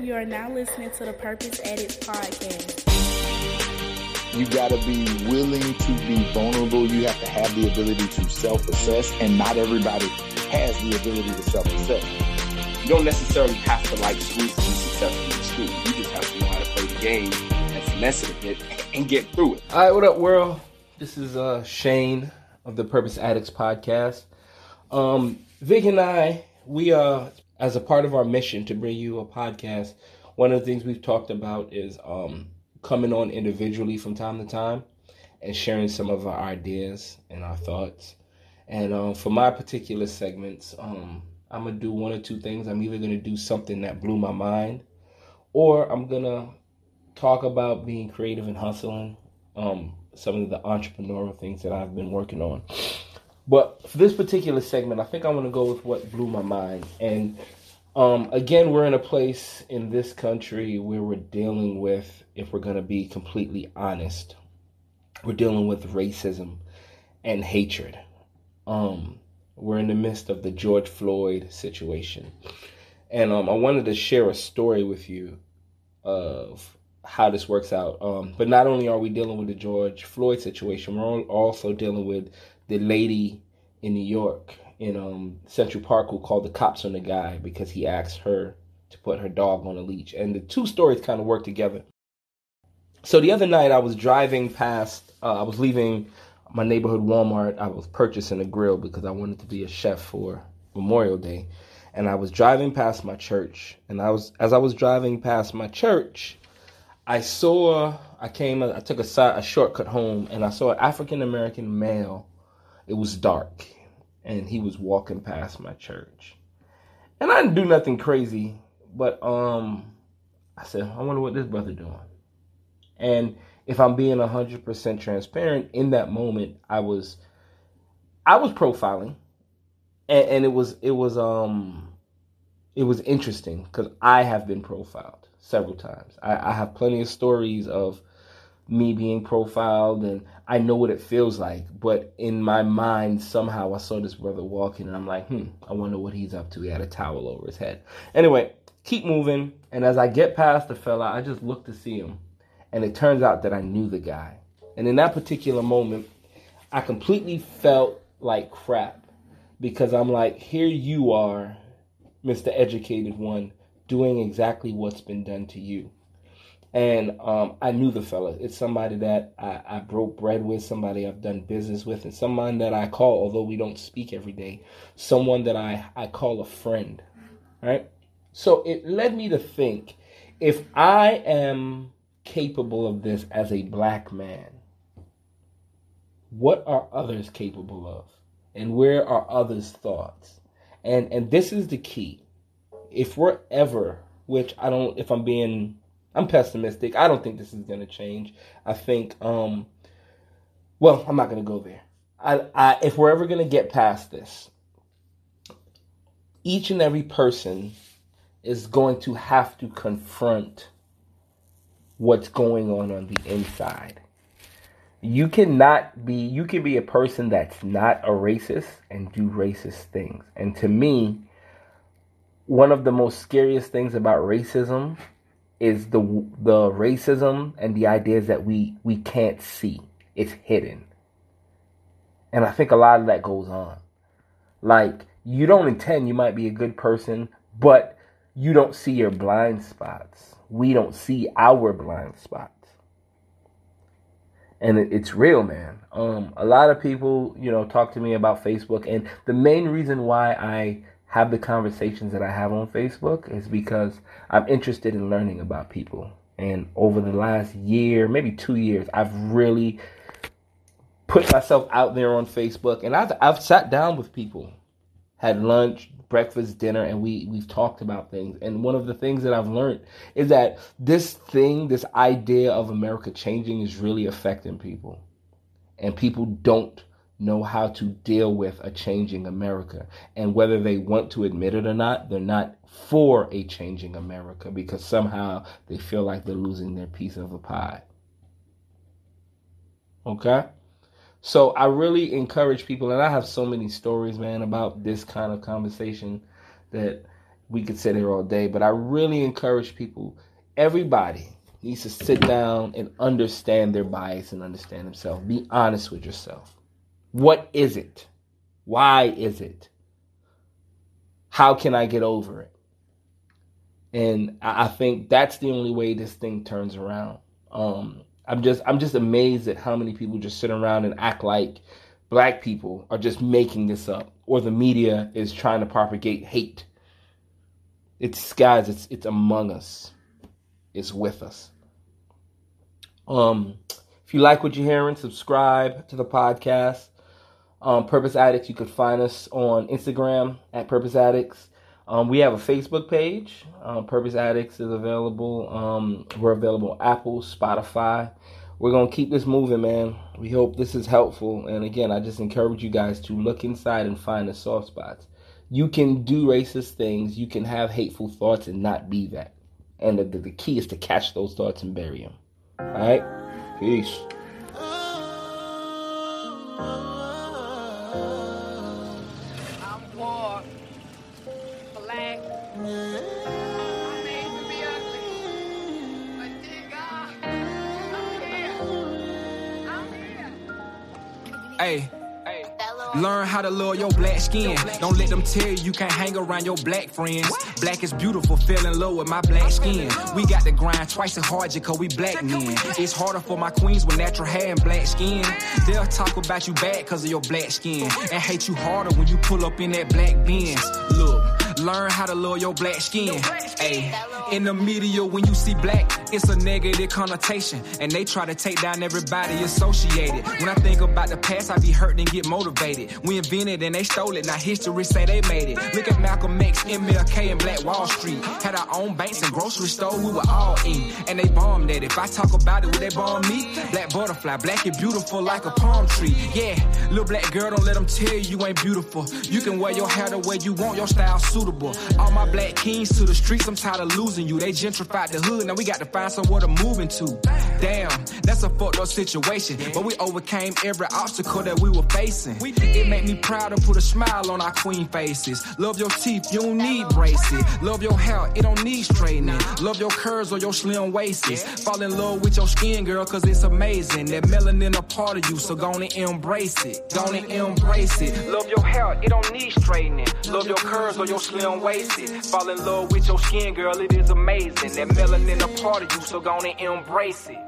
You are now listening to the Purpose Addicts podcast. You got to be willing to be vulnerable. You have to have the ability to self assess, and not everybody has the ability to self assess. You don't necessarily have to like school to be successful in school. You just have to know how to play the game and finesse it a bit and get through it. All right, what up, world? This is uh, Shane of the Purpose Addicts podcast. Um, Vic and I, we uh, as a part of our mission to bring you a podcast, one of the things we've talked about is um, coming on individually from time to time and sharing some of our ideas and our thoughts. And um, for my particular segments, um, I'm gonna do one or two things. I'm either gonna do something that blew my mind, or I'm gonna talk about being creative and hustling. Um, some of the entrepreneurial things that I've been working on. But for this particular segment, I think I want to go with what blew my mind. And um, again, we're in a place in this country where we're dealing with, if we're going to be completely honest, we're dealing with racism and hatred. Um, we're in the midst of the George Floyd situation. And um, I wanted to share a story with you of how this works out. Um, but not only are we dealing with the George Floyd situation, we're also dealing with the lady in New York in um, Central Park who called the cops on the guy because he asked her to put her dog on a leash. And the two stories kind of work together. So the other night I was driving past, uh, I was leaving my neighborhood Walmart. I was purchasing a grill because I wanted to be a chef for Memorial Day. And I was driving past my church. And I was as I was driving past my church, I saw I came I took a, a shortcut home and I saw an African American male it was dark and he was walking past my church. And I didn't do nothing crazy, but um I said, I wonder what this brother doing. And if I'm being 100% transparent, in that moment I was I was profiling and, and it was it was um it was interesting because I have been profiled several times. I, I have plenty of stories of me being profiled and I know what it feels like. But in my mind, somehow I saw this brother walking and I'm like, hmm, I wonder what he's up to. He had a towel over his head. Anyway, keep moving. And as I get past the fella, I just look to see him. And it turns out that I knew the guy. And in that particular moment, I completely felt like crap because I'm like, here you are, Mr. Educated One, doing exactly what's been done to you and um, I knew the fella. It's somebody that I, I, broke bread with, somebody I've done business with, and someone that I call, although we don't speak every day, someone that I, I call a friend. Right? So it led me to think if I am capable of this as a black man, what are others capable of? And where are others' thoughts? And and this is the key. If we're ever, which I don't if I'm being I'm pessimistic. I don't think this is going to change. I think, um, well, I'm not going to go there. I, I, if we're ever going to get past this, each and every person is going to have to confront what's going on on the inside. You cannot be, you can be a person that's not a racist and do racist things. And to me, one of the most scariest things about racism is the the racism and the ideas that we we can't see. It's hidden. And I think a lot of that goes on. Like you don't intend you might be a good person, but you don't see your blind spots. We don't see our blind spots. And it, it's real, man. Um, a lot of people, you know, talk to me about Facebook, and the main reason why I have the conversations that I have on Facebook is because I'm interested in learning about people. And over the last year, maybe two years, I've really put myself out there on Facebook and I've I've sat down with people, had lunch, breakfast, dinner, and we we've talked about things. And one of the things that I've learned is that this thing, this idea of America changing is really affecting people. And people don't know how to deal with a changing America. And whether they want to admit it or not, they're not for a changing America because somehow they feel like they're losing their piece of a pie. Okay? So I really encourage people, and I have so many stories, man, about this kind of conversation that we could sit here all day, but I really encourage people, everybody needs to sit down and understand their bias and understand themselves. Be honest with yourself. What is it? Why is it? How can I get over it? And I think that's the only way this thing turns around. Um, I'm just I'm just amazed at how many people just sit around and act like black people are just making this up or the media is trying to propagate hate. It's guys, it's it's among us. It's with us. Um if you like what you're hearing, subscribe to the podcast. Um, Purpose Addicts, you could find us on Instagram at Purpose Addicts. Um, we have a Facebook page. Um, Purpose Addicts is available. Um, we're available on Apple, Spotify. We're going to keep this moving, man. We hope this is helpful. And again, I just encourage you guys to look inside and find the soft spots. You can do racist things, you can have hateful thoughts and not be that. And the, the key is to catch those thoughts and bury them. All right? Peace. Hey. Learn how to love your black skin. Don't let them tell you you can't hang around your black friends. Black is beautiful, fell in love with my black skin. We got to grind twice as hard just cause we black men. It's harder for my queens with natural hair and black skin. They'll talk about you bad cause of your black skin. And hate you harder when you pull up in that black Benz. Learn how to love your black skin. Hey. In the media, when you see black, it's a negative connotation. And they try to take down everybody associated. When I think about the past, I be hurt and get motivated. We invented and they stole it. Now history say they made it. Look at Malcolm X, MLK, and Black Wall Street. Had our own banks and grocery store, we were all in. And they bombed it. If I talk about it, would they bomb me? Black butterfly, black and beautiful like a palm tree. Yeah, little black girl, don't let them tell you you ain't beautiful. You can wear your hair the way you want, your style suitable. All my black kings to the streets, I'm tired of losing you. They gentrified the hood, now we got to find somewhere to move into. Damn, that's a fucked up situation. But we overcame every obstacle that we were facing. It made me proud to put a smile on our queen faces. Love your teeth, you don't need braces. Love your hair, it don't need straightening. Love your curves or your slim waists. Fall in love with your skin, girl, cause it's amazing. That melanin a part of you, so gonna embrace it. Gonna embrace it. Love your hair, it don't need straightening. Love your curves or your slim waists. Fall in love with your skin, girl, it is amazing. That melanin a part of you, so gonna embrace it.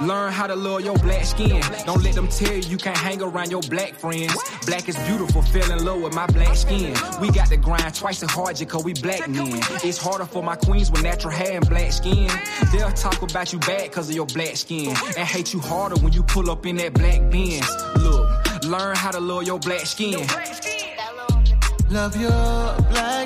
Learn how to love your black skin. Don't let them tell you you can't hang around your black friends. Black is beautiful, fell in love with my black skin. We got to grind twice as hard just cause we black men. It's harder for my queens with natural hair and black skin. They'll talk about you bad cause of your black skin. And hate you harder when you pull up in that black Benz. Look, learn how to love your black skin. Love your black skin.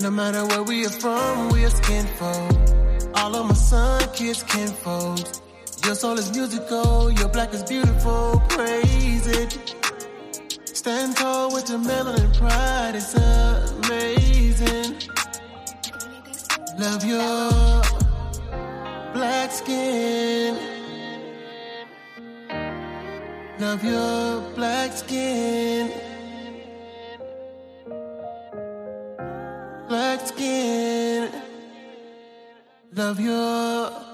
No matter where we are from, we are skinfolk. All of my son kids kinfolks. Your soul is musical, your black is beautiful. Praise it. Stand tall with your melanin pride, it's amazing. Love your black skin. Love your black skin. Skin. Love your